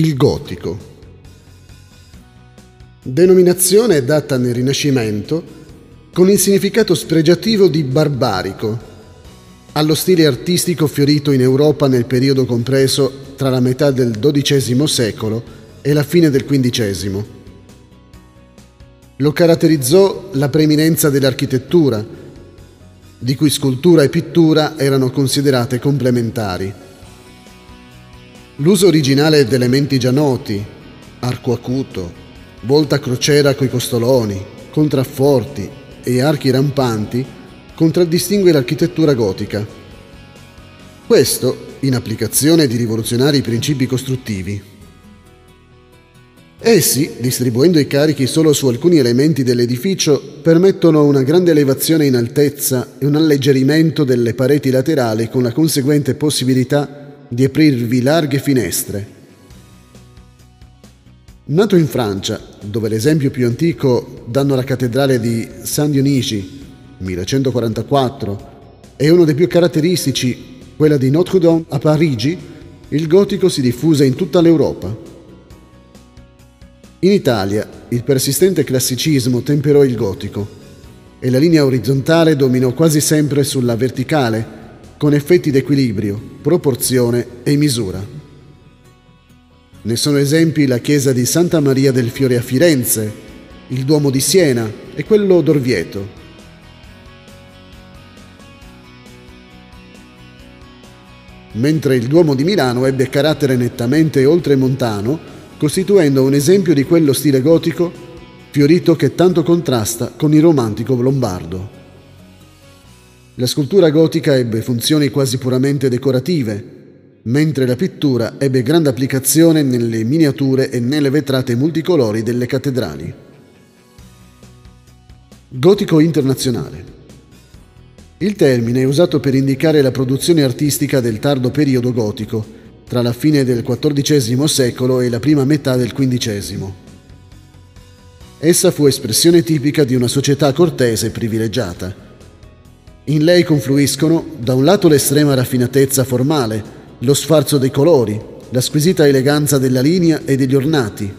Il gotico. Denominazione data nel Rinascimento con il significato spregiativo di barbarico, allo stile artistico fiorito in Europa nel periodo compreso tra la metà del XII secolo e la fine del XV. Lo caratterizzò la preeminenza dell'architettura, di cui scultura e pittura erano considerate complementari. L'uso originale di elementi già noti, arco acuto, volta crociera coi costoloni, contrafforti e archi rampanti, contraddistingue l'architettura gotica. Questo in applicazione di rivoluzionari principi costruttivi. Essi, distribuendo i carichi solo su alcuni elementi dell'edificio, permettono una grande elevazione in altezza e un alleggerimento delle pareti laterali con la conseguente possibilità di aprirvi larghe finestre. Nato in Francia, dove l'esempio più antico danno la cattedrale di Saint-Dionigi, 1144, e uno dei più caratteristici, quella di Notre-Dame a Parigi, il gotico si diffuse in tutta l'Europa. In Italia, il persistente classicismo temperò il gotico e la linea orizzontale dominò quasi sempre sulla verticale, con effetti d'equilibrio, proporzione e misura. Ne sono esempi la chiesa di Santa Maria del Fiore a Firenze, il Duomo di Siena e quello d'Orvieto. Mentre il Duomo di Milano ebbe carattere nettamente oltremontano, costituendo un esempio di quello stile gotico fiorito che tanto contrasta con il romantico lombardo. La scultura gotica ebbe funzioni quasi puramente decorative, mentre la pittura ebbe grande applicazione nelle miniature e nelle vetrate multicolori delle cattedrali. Gotico internazionale. Il termine è usato per indicare la produzione artistica del tardo periodo gotico, tra la fine del XIV secolo e la prima metà del XV. Essa fu espressione tipica di una società cortese privilegiata in lei confluiscono da un lato l'estrema raffinatezza formale, lo sfarzo dei colori, la squisita eleganza della linea e degli ornati.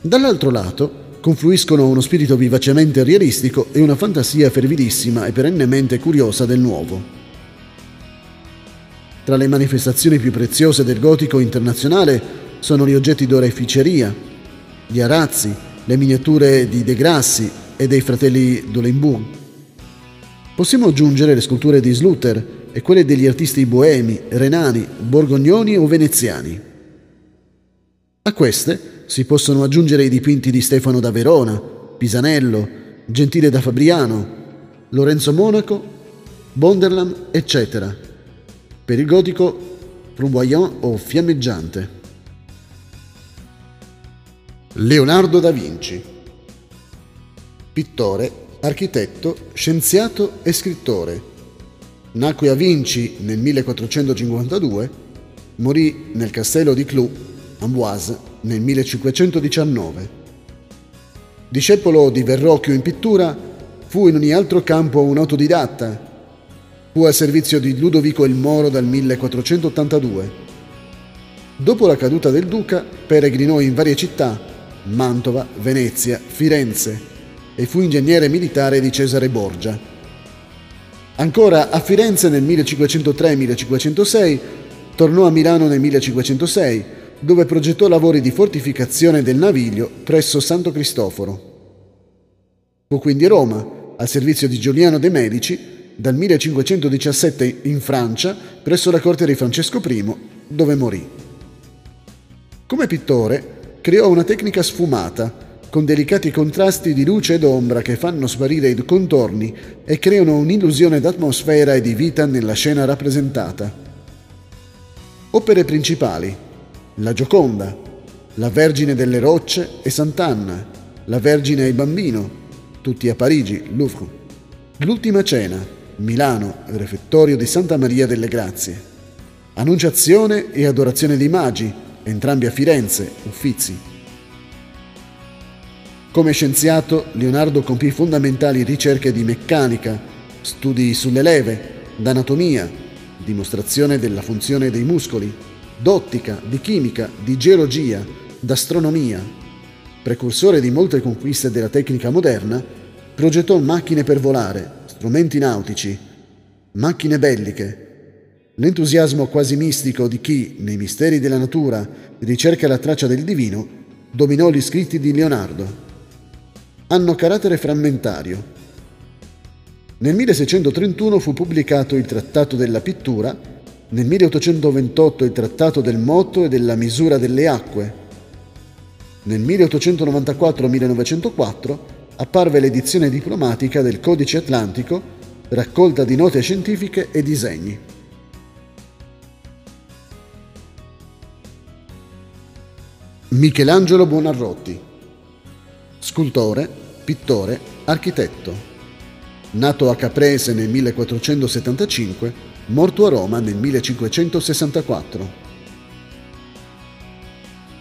Dall'altro lato confluiscono uno spirito vivacemente realistico e una fantasia fervidissima e perennemente curiosa del nuovo. Tra le manifestazioni più preziose del gotico internazionale sono gli oggetti d'oreficeria, gli arazzi, le miniature di De Grassi e dei fratelli Dolenbourg, Possiamo aggiungere le sculture di Sluter e quelle degli artisti boemi, renani, borgognoni o veneziani. A queste si possono aggiungere i dipinti di Stefano da Verona, Pisanello, Gentile da Fabriano, Lorenzo Monaco, Bonderlam, eccetera. Per il gotico flamboyant o fiammeggiante. Leonardo da Vinci Pittore architetto, scienziato e scrittore. Nacque a Vinci nel 1452, morì nel castello di Clou, Amboise, nel 1519. Discepolo di Verrocchio in pittura, fu in ogni altro campo un autodidatta. Fu a servizio di Ludovico il Moro dal 1482. Dopo la caduta del duca, peregrinò in varie città, Mantova, Venezia, Firenze, e fu ingegnere militare di Cesare Borgia. Ancora a Firenze nel 1503-1506, tornò a Milano nel 1506, dove progettò lavori di fortificazione del naviglio presso Santo Cristoforo. Fu quindi a Roma, al servizio di Giuliano de' Medici, dal 1517 in Francia, presso la corte di Francesco I, dove morì. Come pittore, creò una tecnica sfumata, con delicati contrasti di luce ed ombra che fanno sparire i contorni e creano un'illusione d'atmosfera e di vita nella scena rappresentata. Opere principali. La Gioconda, La Vergine delle Rocce e Sant'Anna, La Vergine e il Bambino, tutti a Parigi, Louvre. L'Ultima Cena, Milano, il refettorio di Santa Maria delle Grazie. Annunciazione e Adorazione dei Magi, entrambi a Firenze, Uffizi. Come scienziato, Leonardo compì fondamentali ricerche di meccanica, studi sulle leve, d'anatomia, dimostrazione della funzione dei muscoli, d'ottica, di chimica, di geologia, d'astronomia. Precursore di molte conquiste della tecnica moderna, progettò macchine per volare, strumenti nautici, macchine belliche. L'entusiasmo quasi mistico di chi, nei misteri della natura, ricerca la traccia del divino, dominò gli scritti di Leonardo. Hanno carattere frammentario. Nel 1631 fu pubblicato il Trattato della pittura, nel 1828 il Trattato del moto e della misura delle acque. Nel 1894-1904 apparve l'edizione diplomatica del Codice Atlantico, raccolta di note scientifiche e disegni. Michelangelo Buonarroti, scultore, pittore, architetto. Nato a Caprese nel 1475, morto a Roma nel 1564.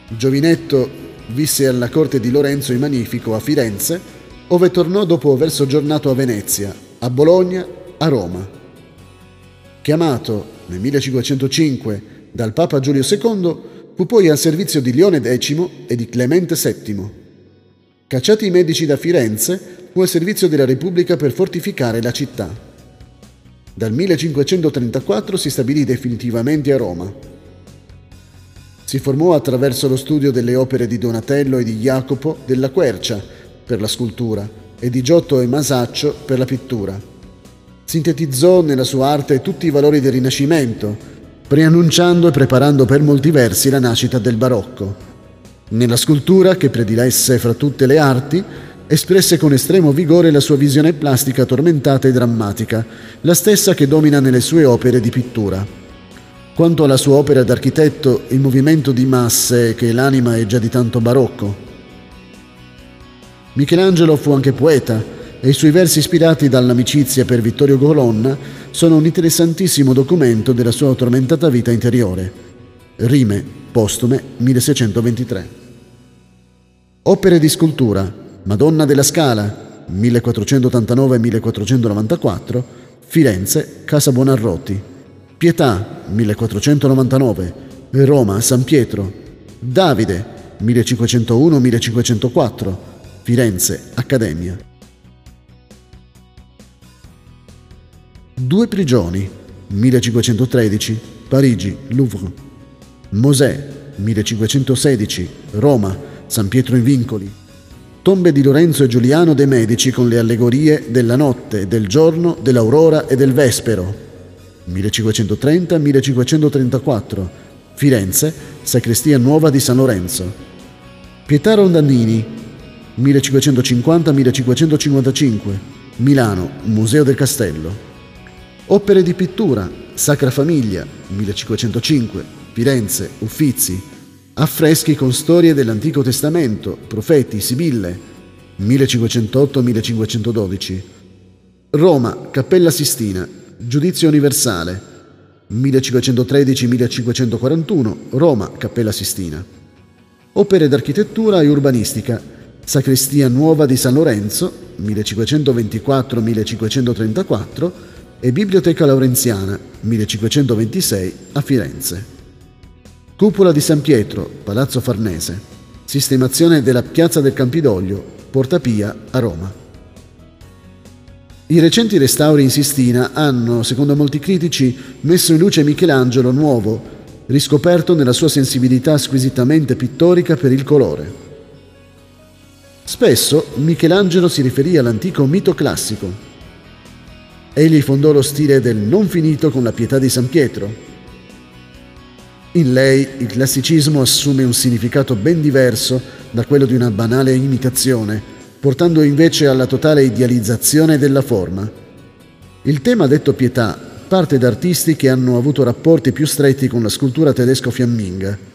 Giovinetto visse alla corte di Lorenzo il Magnifico a Firenze ove tornò dopo aver soggiornato a Venezia, a Bologna, a Roma. Chiamato nel 1505 dal Papa Giulio II, fu poi al servizio di Leone X e di Clemente VII. Cacciati i medici da Firenze, fu al servizio della Repubblica per fortificare la città. Dal 1534 si stabilì definitivamente a Roma. Si formò attraverso lo studio delle opere di Donatello e di Jacopo della Quercia, per la scultura e di Giotto e Masaccio per la pittura. Sintetizzò nella sua arte tutti i valori del Rinascimento, preannunciando e preparando per molti versi la nascita del barocco. Nella scultura, che predilesse fra tutte le arti, espresse con estremo vigore la sua visione plastica tormentata e drammatica, la stessa che domina nelle sue opere di pittura. Quanto alla sua opera d'architetto, il movimento di masse che l'anima è già di tanto barocco. Michelangelo fu anche poeta e i suoi versi ispirati dall'amicizia per Vittorio Colonna sono un interessantissimo documento della sua tormentata vita interiore. Rime, postume, 1623. Opere di scultura. Madonna della Scala, 1489-1494, Firenze, Casa Buonarroti. Pietà, 1499, Roma, San Pietro. Davide, 1501-1504, Firenze, Accademia. Due prigioni, 1513, Parigi, Louvre. Mosè, 1516, Roma, San Pietro in Vincoli. Tombe di Lorenzo e Giuliano de' Medici con le allegorie della notte, del giorno, dell'aurora e del vespero. 1530-1534, Firenze, Sacrestia Nuova di San Lorenzo. Pietà Rondannini, 1550-1555, Milano, Museo del Castello. Opere di pittura, Sacra Famiglia, 1505, Firenze, Uffizi. Affreschi con storie dell'Antico Testamento, Profeti, Sibille, 1508-1512. Roma, Cappella Sistina, Giudizio Universale, 1513-1541, Roma, Cappella Sistina. Opere d'architettura e urbanistica, Sacrestia Nuova di San Lorenzo, 1524-1534, e Biblioteca Laurenziana, 1526, a Firenze. Cupola di San Pietro, Palazzo Farnese. Sistemazione della Piazza del Campidoglio, Porta Pia, a Roma. I recenti restauri in Sistina hanno, secondo molti critici, messo in luce Michelangelo nuovo, riscoperto nella sua sensibilità squisitamente pittorica per il colore. Spesso Michelangelo si riferì all'antico mito classico. Egli fondò lo stile del non finito con la pietà di San Pietro. In lei il classicismo assume un significato ben diverso da quello di una banale imitazione, portando invece alla totale idealizzazione della forma. Il tema detto pietà parte da artisti che hanno avuto rapporti più stretti con la scultura tedesco-fiamminga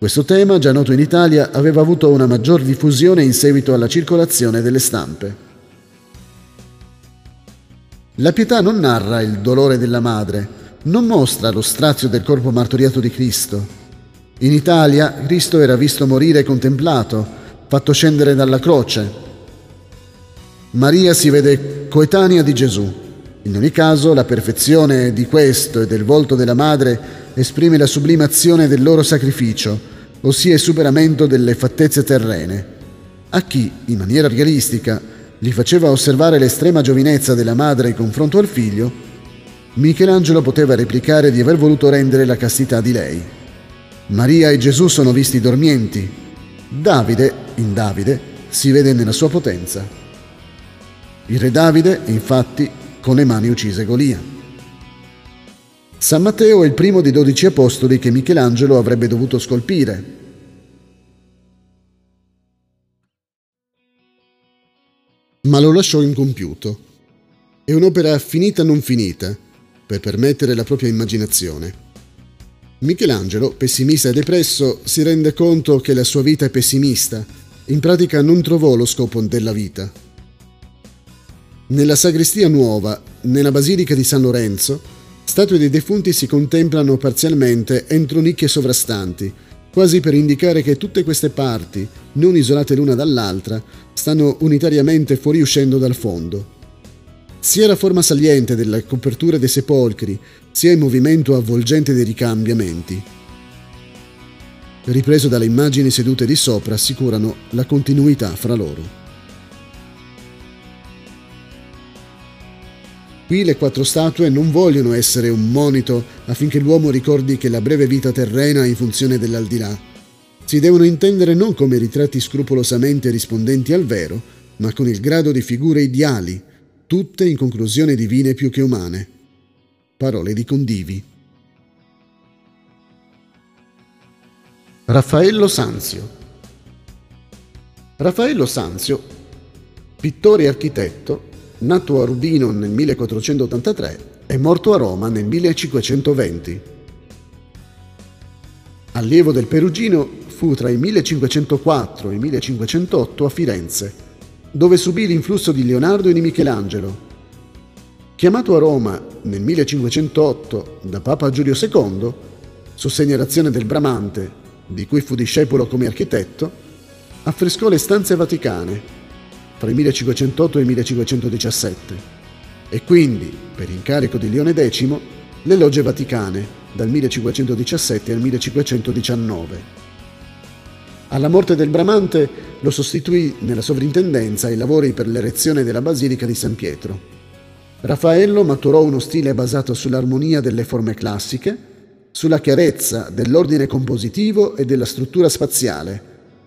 questo tema, già noto in Italia, aveva avuto una maggior diffusione in seguito alla circolazione delle stampe. La pietà non narra il dolore della madre, non mostra lo strazio del corpo martoriato di Cristo. In Italia Cristo era visto morire e contemplato, fatto scendere dalla croce. Maria si vede coetanea di Gesù. In ogni caso, la perfezione di questo e del volto della madre esprime la sublimazione del loro sacrificio, ossia il superamento delle fattezze terrene. A chi, in maniera realistica, gli faceva osservare l'estrema giovinezza della madre in confronto al figlio, Michelangelo poteva replicare di aver voluto rendere la castità di lei. Maria e Gesù sono visti dormienti. Davide, in Davide, si vede nella sua potenza. Il re Davide, infatti, con le mani uccise Golia. San Matteo è il primo dei dodici apostoli che Michelangelo avrebbe dovuto scolpire. Ma lo lasciò incompiuto. È un'opera finita non finita, per permettere la propria immaginazione. Michelangelo, pessimista e depresso, si rende conto che la sua vita è pessimista. In pratica non trovò lo scopo della vita. Nella sagrestia nuova, nella basilica di San Lorenzo, statue dei defunti si contemplano parzialmente entro nicchie sovrastanti, quasi per indicare che tutte queste parti, non isolate l'una dall'altra, stanno unitariamente fuoriuscendo dal fondo. Sia la forma saliente della copertura dei sepolcri, sia il movimento avvolgente dei ricambiamenti. Ripreso dalle immagini sedute di sopra, assicurano la continuità fra loro. Qui le quattro statue non vogliono essere un monito affinché l'uomo ricordi che la breve vita terrena è in funzione dell'aldilà. Si devono intendere non come ritratti scrupolosamente rispondenti al vero, ma con il grado di figure ideali, tutte in conclusione divine più che umane. Parole di Condivi. Raffaello Sanzio Raffaello Sanzio, pittore e architetto, nato a Rubino nel 1483 e morto a Roma nel 1520. Allievo del Perugino fu tra il 1504 e il 1508 a Firenze, dove subì l'influsso di Leonardo e di Michelangelo. Chiamato a Roma nel 1508 da Papa Giulio II, su segnalazione del Bramante, di cui fu discepolo come architetto, affrescò le stanze vaticane tra il 1508 e il 1517 e quindi, per incarico di Leone X, le logge vaticane dal 1517 al 1519. Alla morte del Bramante lo sostituì nella sovrintendenza ai lavori per l'erezione della Basilica di San Pietro. Raffaello maturò uno stile basato sull'armonia delle forme classiche, sulla chiarezza dell'ordine compositivo e della struttura spaziale,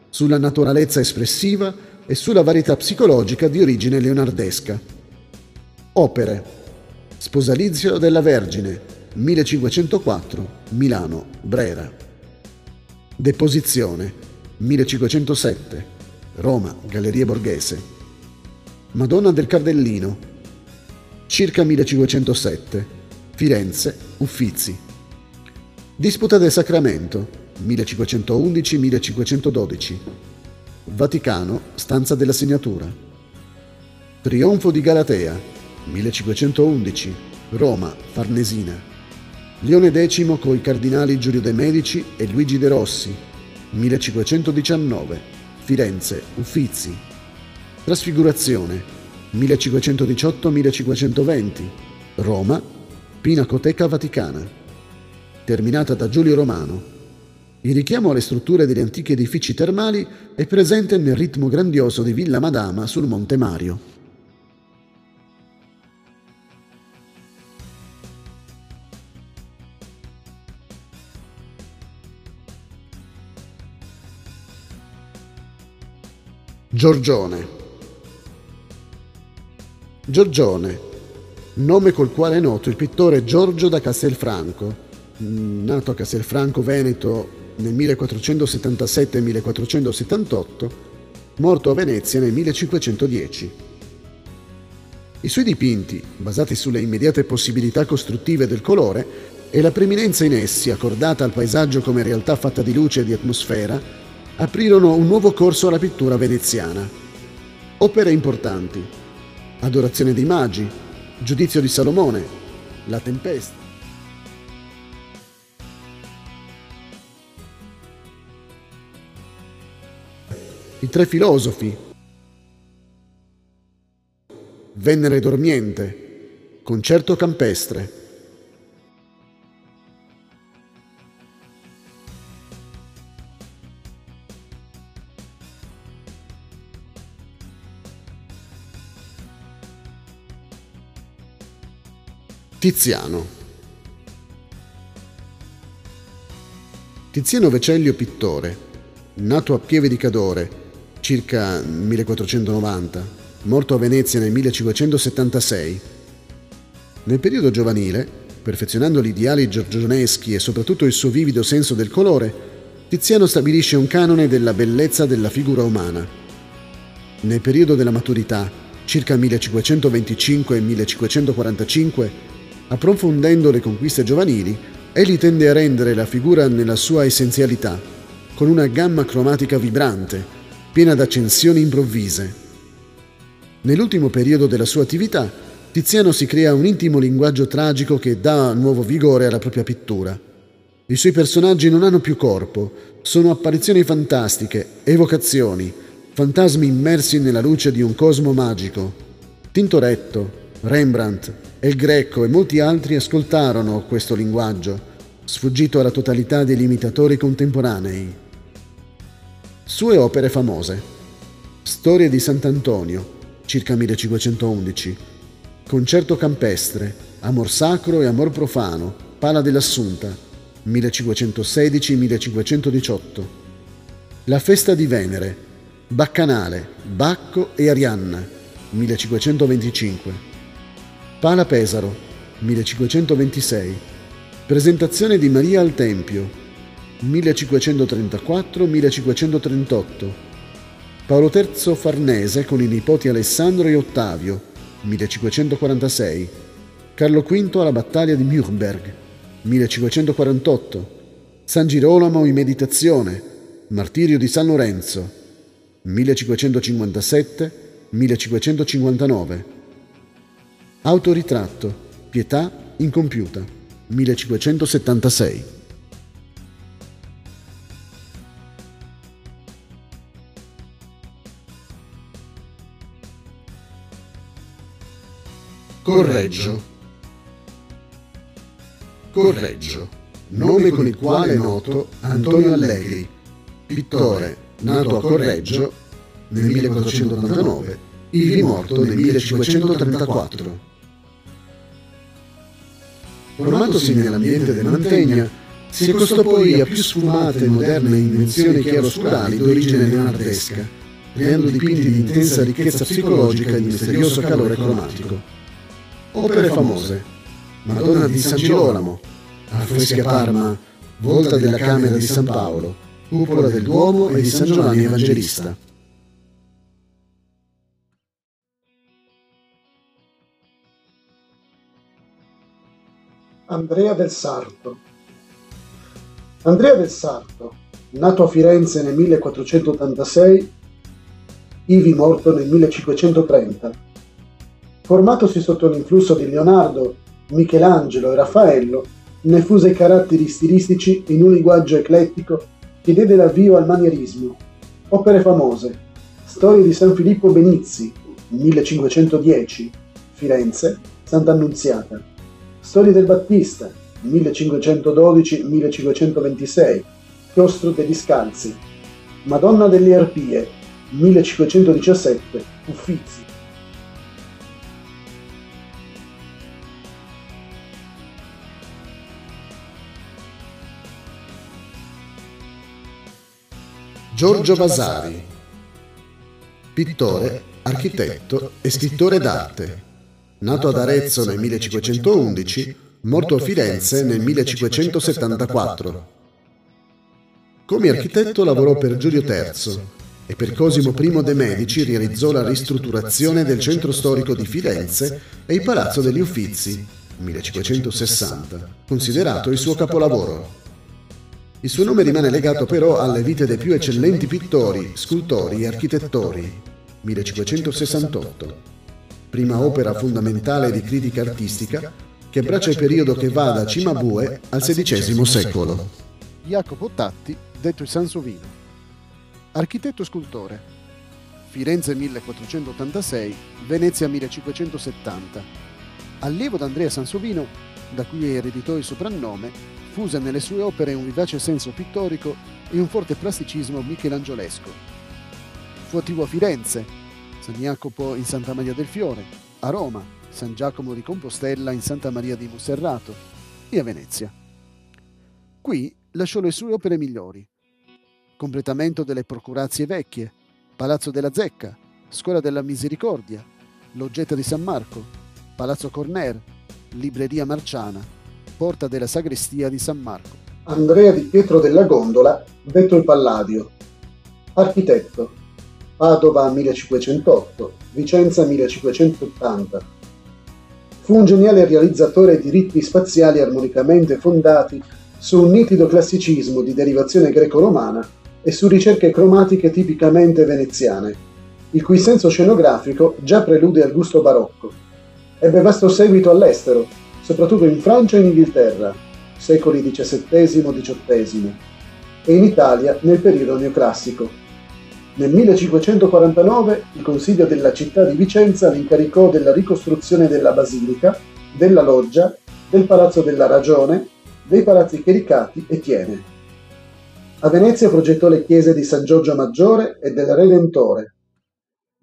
sulla naturalezza espressiva e sulla varietà psicologica di origine leonardesca. Opere Sposalizio della Vergine 1504 Milano Brera Deposizione 1507 Roma Galleria Borghese Madonna del Cardellino circa 1507 Firenze Uffizi Disputa del Sacramento 1511-1512 Vaticano, stanza della segnatura. Trionfo di Galatea, 1511, Roma, Farnesina. Leone X coi cardinali Giulio de Medici e Luigi de Rossi, 1519, Firenze, Uffizi. Trasfigurazione, 1518-1520, Roma, Pinacoteca Vaticana. Terminata da Giulio Romano, il richiamo alle strutture degli antichi edifici termali è presente nel ritmo grandioso di Villa Madama sul Monte Mario. Giorgione Giorgione, nome col quale è noto il pittore Giorgio da Castelfranco, nato a Castelfranco Veneto nel 1477-1478, morto a Venezia nel 1510. I suoi dipinti, basati sulle immediate possibilità costruttive del colore e la preminenza in essi accordata al paesaggio come realtà fatta di luce e di atmosfera, aprirono un nuovo corso alla pittura veneziana. Opere importanti. Adorazione dei magi, Giudizio di Salomone, La tempesta. i tre filosofi, Venere dormiente, Concerto campestre. Tiziano. Tiziano Vecellio pittore, nato a Pieve di Cadore, circa 1490, morto a Venezia nel 1576. Nel periodo giovanile, perfezionando gli ideali giorgioneschi e soprattutto il suo vivido senso del colore, Tiziano stabilisce un canone della bellezza della figura umana. Nel periodo della maturità, circa 1525 e 1545, Approfondendo le conquiste giovanili, egli tende a rendere la figura nella sua essenzialità, con una gamma cromatica vibrante, piena d'accensioni improvvise. Nell'ultimo periodo della sua attività, Tiziano si crea un intimo linguaggio tragico che dà nuovo vigore alla propria pittura. I suoi personaggi non hanno più corpo, sono apparizioni fantastiche, evocazioni, fantasmi immersi nella luce di un cosmo magico. Tintoretto, Rembrandt, El Greco e molti altri ascoltarono questo linguaggio, sfuggito alla totalità degli imitatori contemporanei. Sue opere famose. Storie di Sant'Antonio, circa 1511. Concerto campestre, Amor sacro e amor profano, Pala dell'Assunta, 1516-1518. La festa di Venere, Baccanale, Bacco e Arianna, 1525. Pala Pesaro, 1526. Presentazione di Maria al Tempio, 1534-1538. Paolo III Farnese con i nipoti Alessandro e Ottavio, 1546. Carlo V alla battaglia di Nürnberg, 1548. San Girolamo in meditazione, martirio di San Lorenzo, 1557-1559. Autoritratto. Pietà incompiuta. 1576. Correggio. Correggio. Nome con il quale è noto Antonio Allegri, pittore nato a Correggio nel 1489, ivi morto nel 1534. Formatosi nell'ambiente della Mantegna, si accostò poi a più sfumate e moderne invenzioni chiaroscurali d'origine leonardesca, creando dipinti di intensa ricchezza psicologica e di misterioso calore cromatico. Opere famose Madonna di San Girolamo, affreschi a Parma, volta della Camera di San Paolo, cupola del Duomo e di San Giovanni Evangelista. Andrea del Sarto. Andrea del Sarto, nato a Firenze nel 1486, ivi morto nel 1530. Formatosi sotto l'influsso di Leonardo, Michelangelo e Raffaello, ne fuse i caratteri stilistici in un linguaggio eclettico che diede l'avvio al manierismo. Opere famose: Storia di San Filippo Benizzi, 1510, Firenze, Sant'Annunziata. Storia del Battista, 1512-1526, Chiostro degli Scalzi, Madonna delle Arpie, 1517, Uffizi. Giorgio Vasari, pittore, architetto e scrittore d'arte nato ad Arezzo nel 1511, morto a Firenze nel 1574. Come architetto lavorò per Giulio III e per Cosimo I de' Medici realizzò la ristrutturazione del centro storico di Firenze e il Palazzo degli Uffizi, 1560, considerato il suo capolavoro. Il suo nome rimane legato però alle vite dei più eccellenti pittori, scultori e architettori, 1568 prima opera fondamentale di critica artistica che abbraccia il periodo che va da Cimabue al XVI secolo. Jacopo Tatti, detto il Sansovino. Architetto scultore. Firenze 1486, Venezia 1570. Allievo d'Andrea Sansovino, da cui ereditò il soprannome, fuse nelle sue opere un vivace senso pittorico e un forte plasticismo michelangiolesco. Fu attivo a Firenze, San Jacopo in Santa Maria del Fiore, a Roma, San Giacomo di Compostela in Santa Maria di Monserrato e a Venezia. Qui lasciò le sue opere migliori. Completamento delle Procurazie Vecchie, Palazzo della Zecca, Scuola della Misericordia, Loggetta di San Marco, Palazzo Corner, Libreria Marciana, Porta della Sagrestia di San Marco. Andrea di Pietro della Gondola, detto il Palladio. Architetto. Padova 1508, Vicenza 1580. Fu un geniale realizzatore di ritmi spaziali armonicamente fondati su un nitido classicismo di derivazione greco-romana e su ricerche cromatiche tipicamente veneziane il cui senso scenografico già prelude al gusto barocco. Ebbe vasto seguito all'estero, soprattutto in Francia e in Inghilterra, secoli XVII-XVIII, e in Italia nel periodo neoclassico. Nel 1549 il Consiglio della città di Vicenza l'incaricò della ricostruzione della basilica, della loggia, del Palazzo della Ragione, dei palazzi Chericati e Tiene. A Venezia progettò le chiese di San Giorgio Maggiore e del Redentore,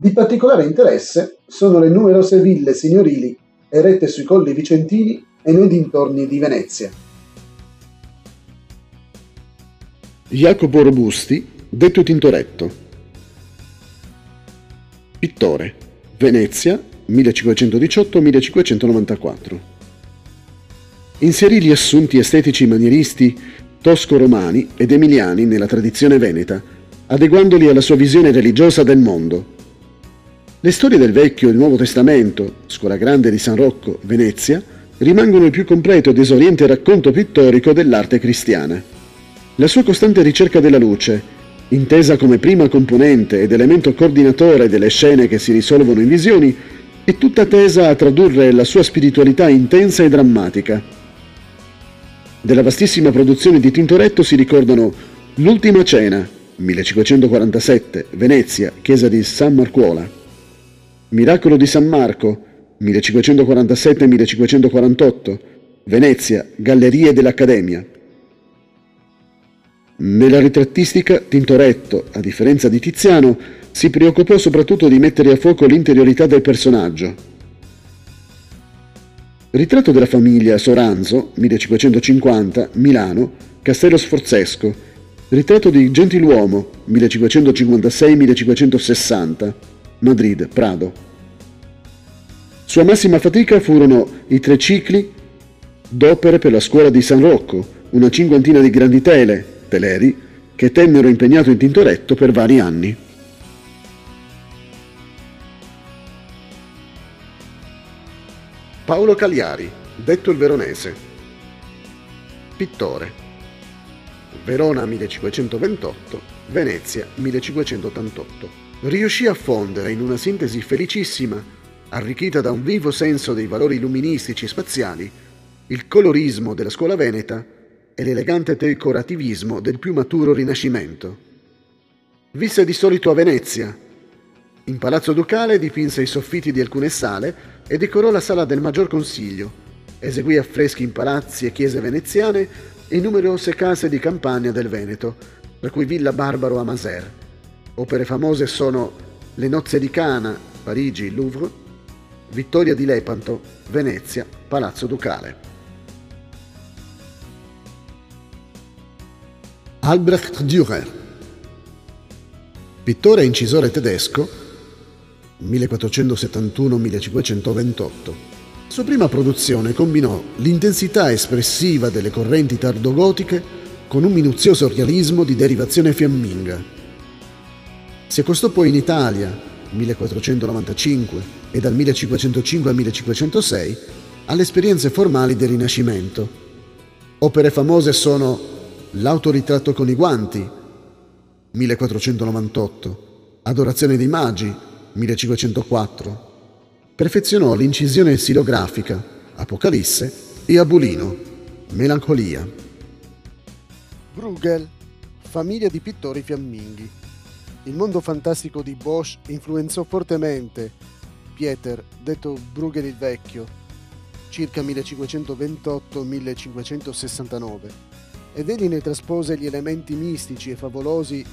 di particolare interesse sono le numerose ville signorili erette sui colli vicentini e nei dintorni di Venezia. Jacopo Robusti, detto Tintoretto. Pittore, Venezia, 1518-1594. Inserì gli assunti estetici manieristi tosco-romani ed emiliani nella tradizione veneta, adeguandoli alla sua visione religiosa del mondo le storie del Vecchio e Nuovo Testamento, Scuola Grande di San Rocco, Venezia, rimangono il più completo ed esoriente racconto pittorico dell'arte cristiana. La sua costante ricerca della luce, intesa come prima componente ed elemento coordinatore delle scene che si risolvono in visioni, è tutta tesa a tradurre la sua spiritualità intensa e drammatica. Della vastissima produzione di Tintoretto si ricordano L'ultima cena, 1547, Venezia, chiesa di San Marcuola, Miracolo di San Marco, 1547-1548, Venezia, Gallerie dell'Accademia. Nella ritrattistica, Tintoretto, a differenza di Tiziano, si preoccupò soprattutto di mettere a fuoco l'interiorità del personaggio. Ritratto della famiglia Soranzo, 1550, Milano, Castello Sforzesco. Ritratto di Gentiluomo, 1556-1560, Madrid, Prado. Sua massima fatica furono i tre cicli d'opere per la scuola di San Rocco, una cinquantina di grandi tele, teleri, che tennero impegnato in Tintoretto per vari anni. Paolo Cagliari, detto il Veronese. Pittore. Verona 1528, Venezia 1588 riuscì a fondere in una sintesi felicissima, arricchita da un vivo senso dei valori illuministici spaziali, il colorismo della scuola veneta e l'elegante decorativismo del più maturo Rinascimento. Visse di solito a Venezia. In Palazzo Ducale dipinse i soffitti di alcune sale e decorò la sala del Maggior Consiglio. Eseguì affreschi in palazzi e chiese veneziane e numerose case di campagna del Veneto, tra cui Villa Barbaro a Maser. Opere famose sono Le nozze di Cana, Parigi, Louvre, Vittoria di Lepanto, Venezia, Palazzo Ducale. Albrecht Dürer, pittore e incisore tedesco, 1471-1528. Sua prima produzione combinò l'intensità espressiva delle correnti tardogotiche con un minuzioso realismo di derivazione fiamminga si accostò poi in Italia, 1495, e dal 1505 al 1506, alle esperienze formali del Rinascimento. Opere famose sono L'autoritratto con i guanti, 1498, Adorazione dei magi, 1504. Perfezionò l'incisione stilografica, Apocalisse, e Abulino, Melancolia. Bruegel, famiglia di pittori fiamminghi. Il mondo fantastico di Bosch influenzò fortemente Pieter, detto Bruegel il Vecchio, circa 1528-1569, ed egli ne traspose gli elementi mistici e favolosi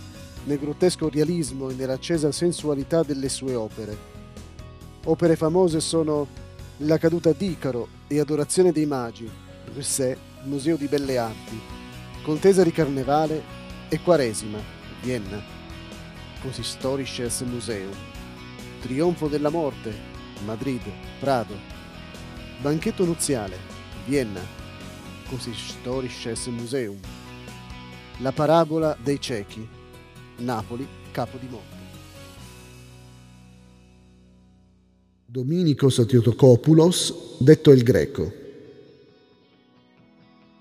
nel grottesco realismo e nell'accesa sensualità delle sue opere. Opere famose sono La caduta d'Icaro e Adorazione dei Magi, Russet, Museo di Belle Arti, Contesa di Carnevale e Quaresima, Vienna, Consistorisches Museum, Trionfo della Morte, Madrid, Prado, Banchetto nuziale, Vienna, Consistorisches Museum, La parabola dei ciechi, Napoli, Capo di Monte. Domenico Satiotokopoulos, detto il Greco.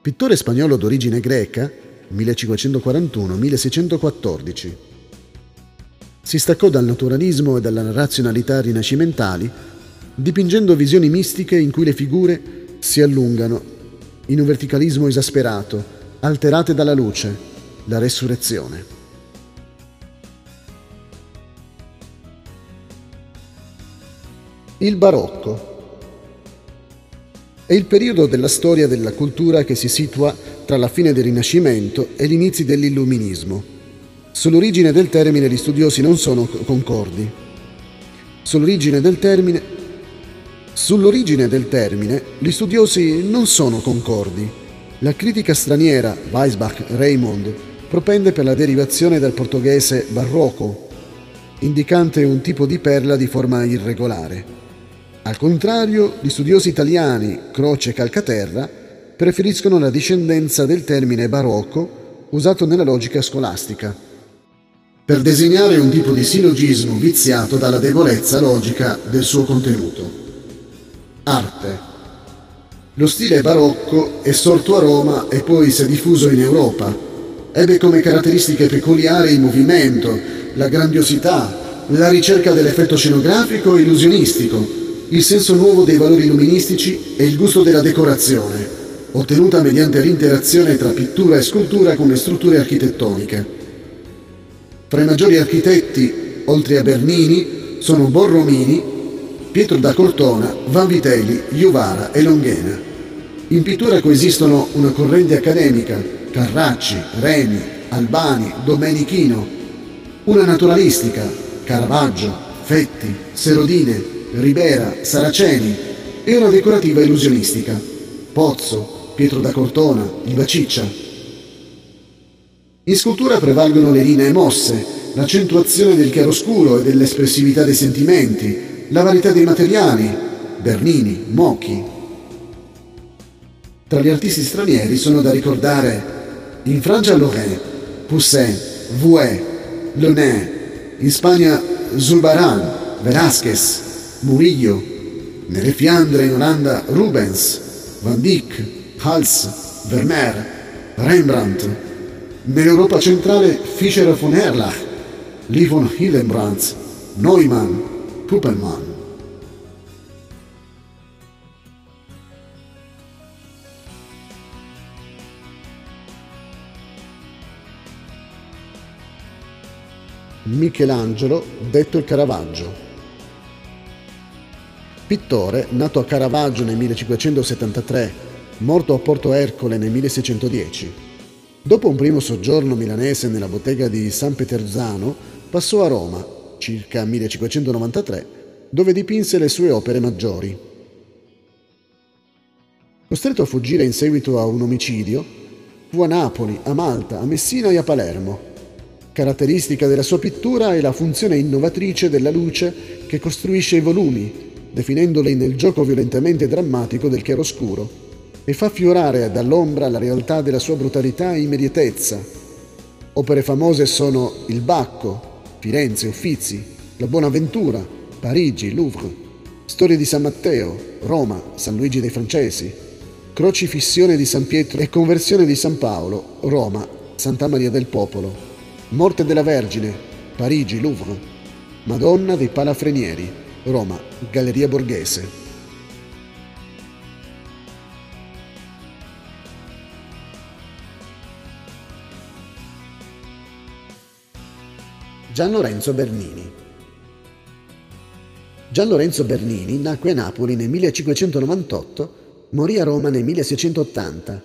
Pittore spagnolo d'origine greca, 1541-1614. Si staccò dal naturalismo e dalla razionalità rinascimentali, dipingendo visioni mistiche in cui le figure si allungano, in un verticalismo esasperato, alterate dalla luce, la resurrezione. Il barocco è il periodo della storia della cultura che si situa tra la fine del Rinascimento e gli inizi dell'Illuminismo. Sull'origine del termine gli studiosi non sono concordi. Sull'origine del termine, sull'origine del termine gli studiosi non sono concordi. La critica straniera Weisbach Raymond propende per la derivazione dal portoghese barroco, indicante un tipo di perla di forma irregolare. Al contrario, gli studiosi italiani Croce e Calcaterra preferiscono la discendenza del termine barocco usato nella logica scolastica, per designare un tipo di sillogismo viziato dalla debolezza logica del suo contenuto. Arte. Lo stile barocco è sorto a Roma e poi si è diffuso in Europa. Ebbe come caratteristiche peculiari il movimento, la grandiosità, la ricerca dell'effetto scenografico e illusionistico, il senso nuovo dei valori illuministici e il gusto della decorazione, ottenuta mediante l'interazione tra pittura e scultura come strutture architettoniche. Fra i maggiori architetti, oltre a Bernini, sono Borromini, Pietro da Cortona, Vanvitelli, Juvara e Longhena. In pittura coesistono una corrente accademica, Carracci, Reni, Albani, Domenichino, una naturalistica, Caravaggio, Fetti, Serodine, Ribera, Saraceni e una decorativa illusionistica. Pozzo, Pietro da Cortona, Liva Ciccia. In scultura prevalgono le linee mosse, l'accentuazione del chiaroscuro e dell'espressività dei sentimenti, la varietà dei materiali, Bernini, Mocchi. Tra gli artisti stranieri sono da ricordare in Francia Lorrain, Poussin, Vouet, Lenet, in Spagna Zulbaran, Velázquez, Murillo, nelle Fiandre in Olanda Rubens, Van Dyck, Hals, Vermeer, Rembrandt, nell'Europa centrale Fischer von Erlach, Lee von Hildenbrand, Neumann, Puppelmann. Michelangelo, detto il Caravaggio. Pittore, nato a Caravaggio nel 1573, morto a Porto Ercole nel 1610. Dopo un primo soggiorno milanese nella bottega di San Peterzano, passò a Roma, circa 1593, dove dipinse le sue opere maggiori. Costretto a fuggire in seguito a un omicidio, fu a Napoli, a Malta, a Messina e a Palermo. Caratteristica della sua pittura è la funzione innovatrice della luce che costruisce i volumi, definendole nel gioco violentemente drammatico del chiaroscuro, e fa fiorare dall'ombra la realtà della sua brutalità e immediatezza. Opere famose sono Il Bacco, Firenze, Uffizi, La Buonaventura, Parigi, Louvre, Storia di San Matteo, Roma, San Luigi dei Francesi, Crocifissione di San Pietro e Conversione di San Paolo, Roma, Santa Maria del Popolo, Morte della Vergine, Parigi, Louvre, Madonna dei Palafrenieri, Roma, Galleria Borghese. Gian Lorenzo Bernini Gian Lorenzo Bernini nacque a Napoli nel 1598 morì a Roma nel 1680.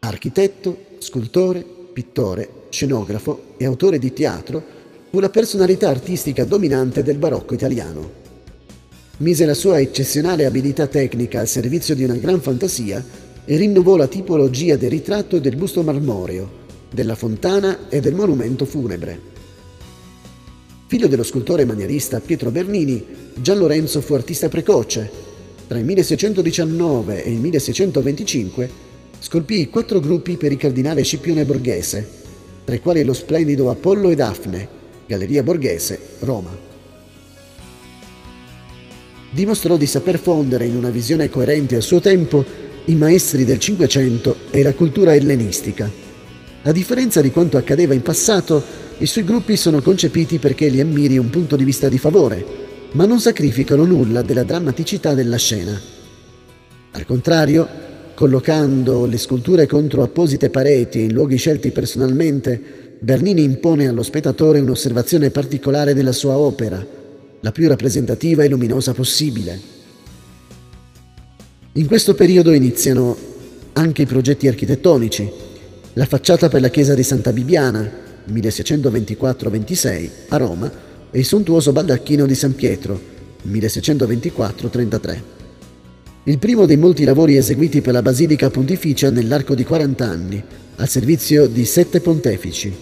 Architetto, scultore, pittore, scenografo e autore di teatro, fu la personalità artistica dominante del barocco italiano. Mise la sua eccezionale abilità tecnica al servizio di una gran fantasia e rinnovò la tipologia del ritratto e del busto marmoreo, della fontana e del monumento funebre. Figlio dello scultore manierista Pietro Bernini, Gian Lorenzo fu artista precoce. Tra il 1619 e il 1625 scolpì quattro gruppi per il cardinale Scipione Borghese, tra i quali lo splendido Apollo e Daphne, Galleria Borghese, Roma dimostrò di saper fondere in una visione coerente al suo tempo i maestri del Cinquecento e la cultura ellenistica. A differenza di quanto accadeva in passato, i suoi gruppi sono concepiti perché li ammiri un punto di vista di favore, ma non sacrificano nulla della drammaticità della scena. Al contrario, collocando le sculture contro apposite pareti e in luoghi scelti personalmente, Bernini impone allo spettatore un'osservazione particolare della sua opera, la più rappresentativa e luminosa possibile. In questo periodo iniziano anche i progetti architettonici. La facciata per la chiesa di Santa Bibiana, 1624-26, a Roma, e il sontuoso baldacchino di San Pietro, 1624-33. Il primo dei molti lavori eseguiti per la Basilica Pontificia nell'arco di 40 anni, al servizio di sette pontefici.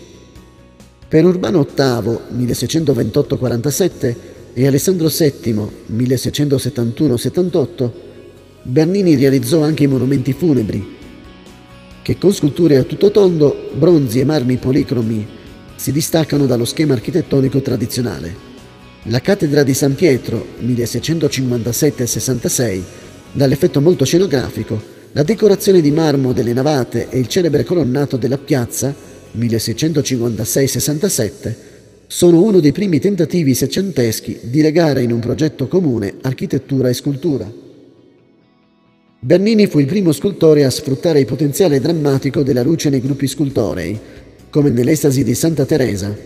Per Urbano VIII, 1628-47, e Alessandro VII 1671-78, Bernini realizzò anche i monumenti funebri, che con sculture a tutto tondo, bronzi e marmi policromi si distaccano dallo schema architettonico tradizionale. La cattedra di San Pietro 1657-66, dall'effetto molto scenografico, la decorazione di marmo delle navate e il celebre colonnato della piazza 1656-67 sono uno dei primi tentativi seicenteschi di legare in un progetto comune architettura e scultura. Bernini fu il primo scultore a sfruttare il potenziale drammatico della luce nei gruppi scultorei, come nell'Estasi di Santa Teresa,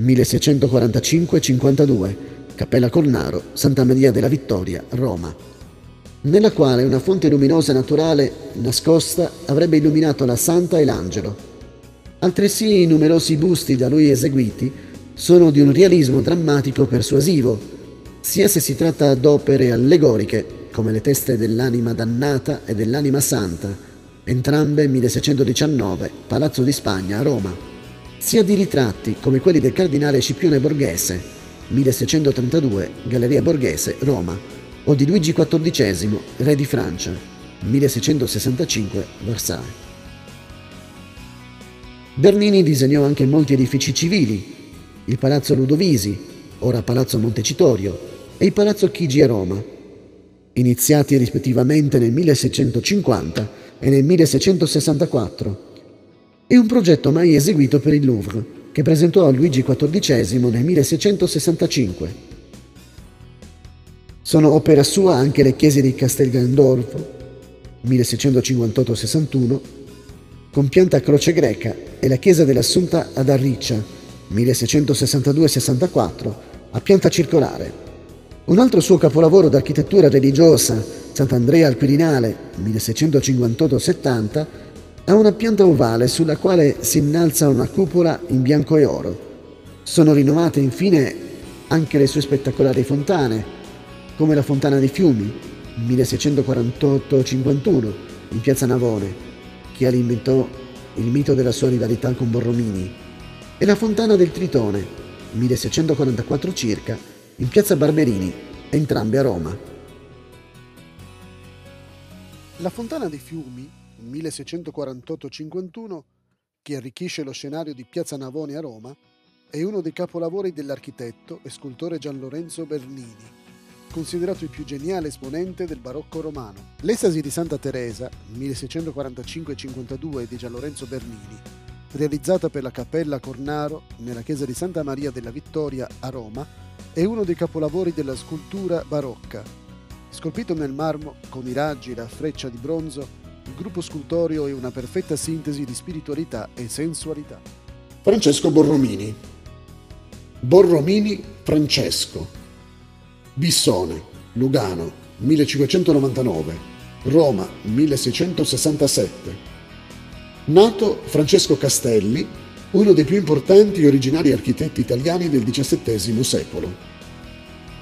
1645-52, Cappella Cornaro, Santa Maria della Vittoria, Roma, nella quale una fonte luminosa naturale nascosta avrebbe illuminato la Santa e l'Angelo. Altresì i numerosi busti da lui eseguiti sono di un realismo drammatico persuasivo, sia se si tratta d'opere allegoriche, come le teste dell'anima dannata e dell'anima santa, entrambe 1619, Palazzo di Spagna a Roma, sia di ritratti come quelli del cardinale Scipione Borghese, 1632, Galleria Borghese, Roma, o di Luigi XIV, re di Francia, 1665, Versailles. Bernini disegnò anche molti edifici civili, il Palazzo Ludovisi, ora Palazzo Montecitorio, e il Palazzo Chigi a Roma, iniziati rispettivamente nel 1650 e nel 1664, e un progetto mai eseguito per il Louvre, che presentò a Luigi XIV nel 1665. Sono opera sua anche le chiese di Castel Gandolfo, 1658-61, con pianta a croce greca, e la chiesa dell'Assunta ad Arriccia, 1662-64, a pianta circolare. Un altro suo capolavoro d'architettura religiosa, Sant'Andrea al Quirinale, 1658-70, ha una pianta ovale sulla quale si innalza una cupola in bianco e oro. Sono rinnovate infine anche le sue spettacolari fontane, come la Fontana dei Fiumi, 1648-51, in piazza Navone, che alimentò il mito della sua rivalità con Borromini e la Fontana del Tritone, 1644 circa, in piazza Barberini, entrambe a Roma. La Fontana dei Fiumi, 1648-51, che arricchisce lo scenario di Piazza Navone a Roma, è uno dei capolavori dell'architetto e scultore Gian Lorenzo Bernini, considerato il più geniale esponente del barocco romano. L'estasi di Santa Teresa, 1645-52 di Gian Lorenzo Bernini, realizzata per la Cappella Cornaro nella chiesa di Santa Maria della Vittoria a Roma, è uno dei capolavori della scultura barocca. Scolpito nel marmo, con i raggi e la freccia di bronzo, il gruppo scultorio è una perfetta sintesi di spiritualità e sensualità. Francesco Borromini Borromini Francesco Bissone, Lugano, 1599 Roma 1667. Nato Francesco Castelli, uno dei più importanti e originali architetti italiani del XVII secolo.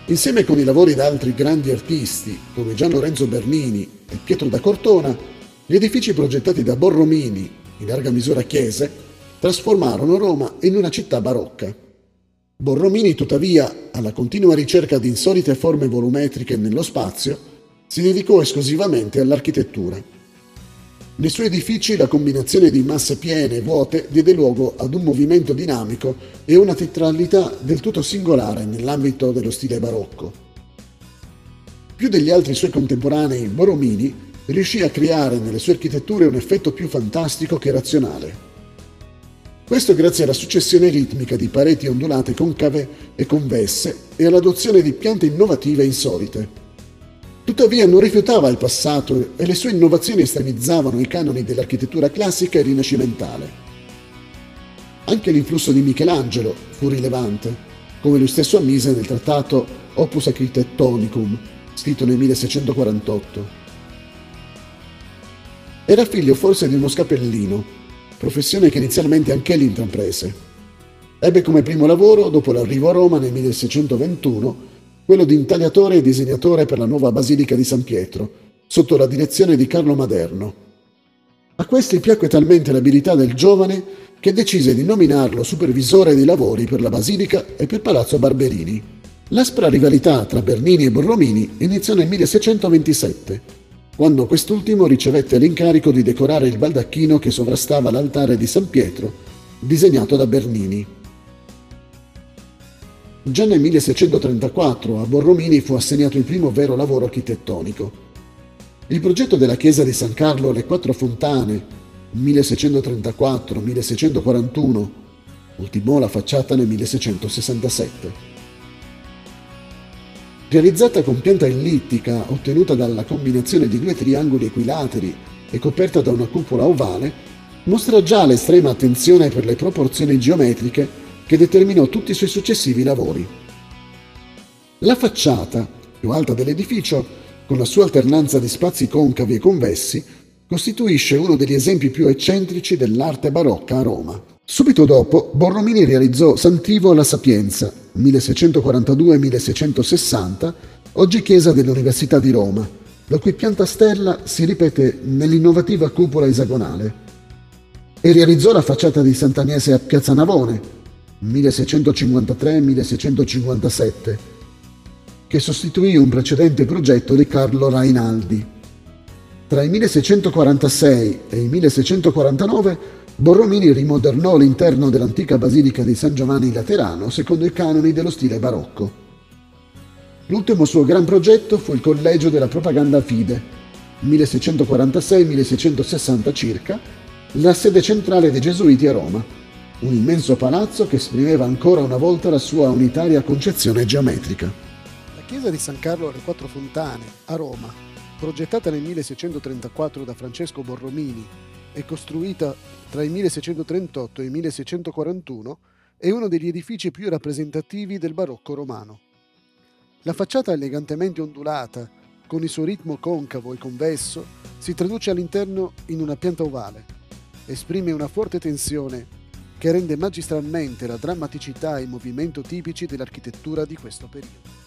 Insieme con i lavori da altri grandi artisti come Gian Lorenzo Bernini e Pietro da Cortona, gli edifici progettati da Borromini, in larga misura chiese, trasformarono Roma in una città barocca. Borromini, tuttavia, alla continua ricerca di insolite forme volumetriche nello spazio, si dedicò esclusivamente all'architettura. Nei suoi edifici la combinazione di masse piene e vuote diede luogo ad un movimento dinamico e una teatralità del tutto singolare nell'ambito dello stile barocco. Più degli altri suoi contemporanei, Borromini riuscì a creare nelle sue architetture un effetto più fantastico che razionale. Questo grazie alla successione ritmica di pareti ondulate concave e convesse e all'adozione di piante innovative e insolite. Tuttavia non rifiutava il passato e le sue innovazioni estremizzavano i canoni dell'architettura classica e rinascimentale. Anche l'influsso di Michelangelo fu rilevante, come lui stesso ammise nel trattato Opus Architectonicum, scritto nel 1648. Era figlio forse di uno scapellino, professione che inizialmente anch'egli intraprese. Ebbe come primo lavoro, dopo l'arrivo a Roma nel 1621, quello di intagliatore e disegnatore per la nuova Basilica di San Pietro, sotto la direzione di Carlo Maderno. A questi piacque talmente l'abilità del giovane che decise di nominarlo supervisore dei lavori per la Basilica e per Palazzo Barberini. L'aspra rivalità tra Bernini e Borromini iniziò nel 1627, quando quest'ultimo ricevette l'incarico di decorare il baldacchino che sovrastava l'altare di San Pietro, disegnato da Bernini. Già nel 1634 a Borromini fu assegnato il primo vero lavoro architettonico. Il progetto della chiesa di San Carlo alle Quattro Fontane, 1634-1641, ultimò la facciata nel 1667. Realizzata con pianta ellittica ottenuta dalla combinazione di due triangoli equilateri e coperta da una cupola ovale, mostra già l'estrema attenzione per le proporzioni geometriche che determinò tutti i suoi successivi lavori. La facciata, più alta dell'edificio, con la sua alternanza di spazi concavi e convessi, costituisce uno degli esempi più eccentrici dell'arte barocca a Roma. Subito dopo, Borromini realizzò Santivo alla Sapienza, 1642-1660, oggi chiesa dell'Università di Roma, la cui pianta stella si ripete nell'innovativa cupola esagonale. E realizzò la facciata di Sant'Agnese a Piazza Navone, 1653-1657, che sostituì un precedente progetto di Carlo Rainaldi. Tra il 1646 e il 1649 Borromini rimodernò l'interno dell'antica basilica di San Giovanni Laterano secondo i canoni dello stile barocco. L'ultimo suo gran progetto fu il Collegio della Propaganda Fide, 1646-1660 circa, la sede centrale dei Gesuiti a Roma un immenso palazzo che esprimeva ancora una volta la sua unitaria concezione geometrica. La chiesa di San Carlo alle Quattro Fontane, a Roma, progettata nel 1634 da Francesco Borromini e costruita tra il 1638 e il 1641, è uno degli edifici più rappresentativi del barocco romano. La facciata elegantemente ondulata, con il suo ritmo concavo e convesso, si traduce all'interno in una pianta ovale. Esprime una forte tensione che rende magistralmente la drammaticità e il movimento tipici dell'architettura di questo periodo.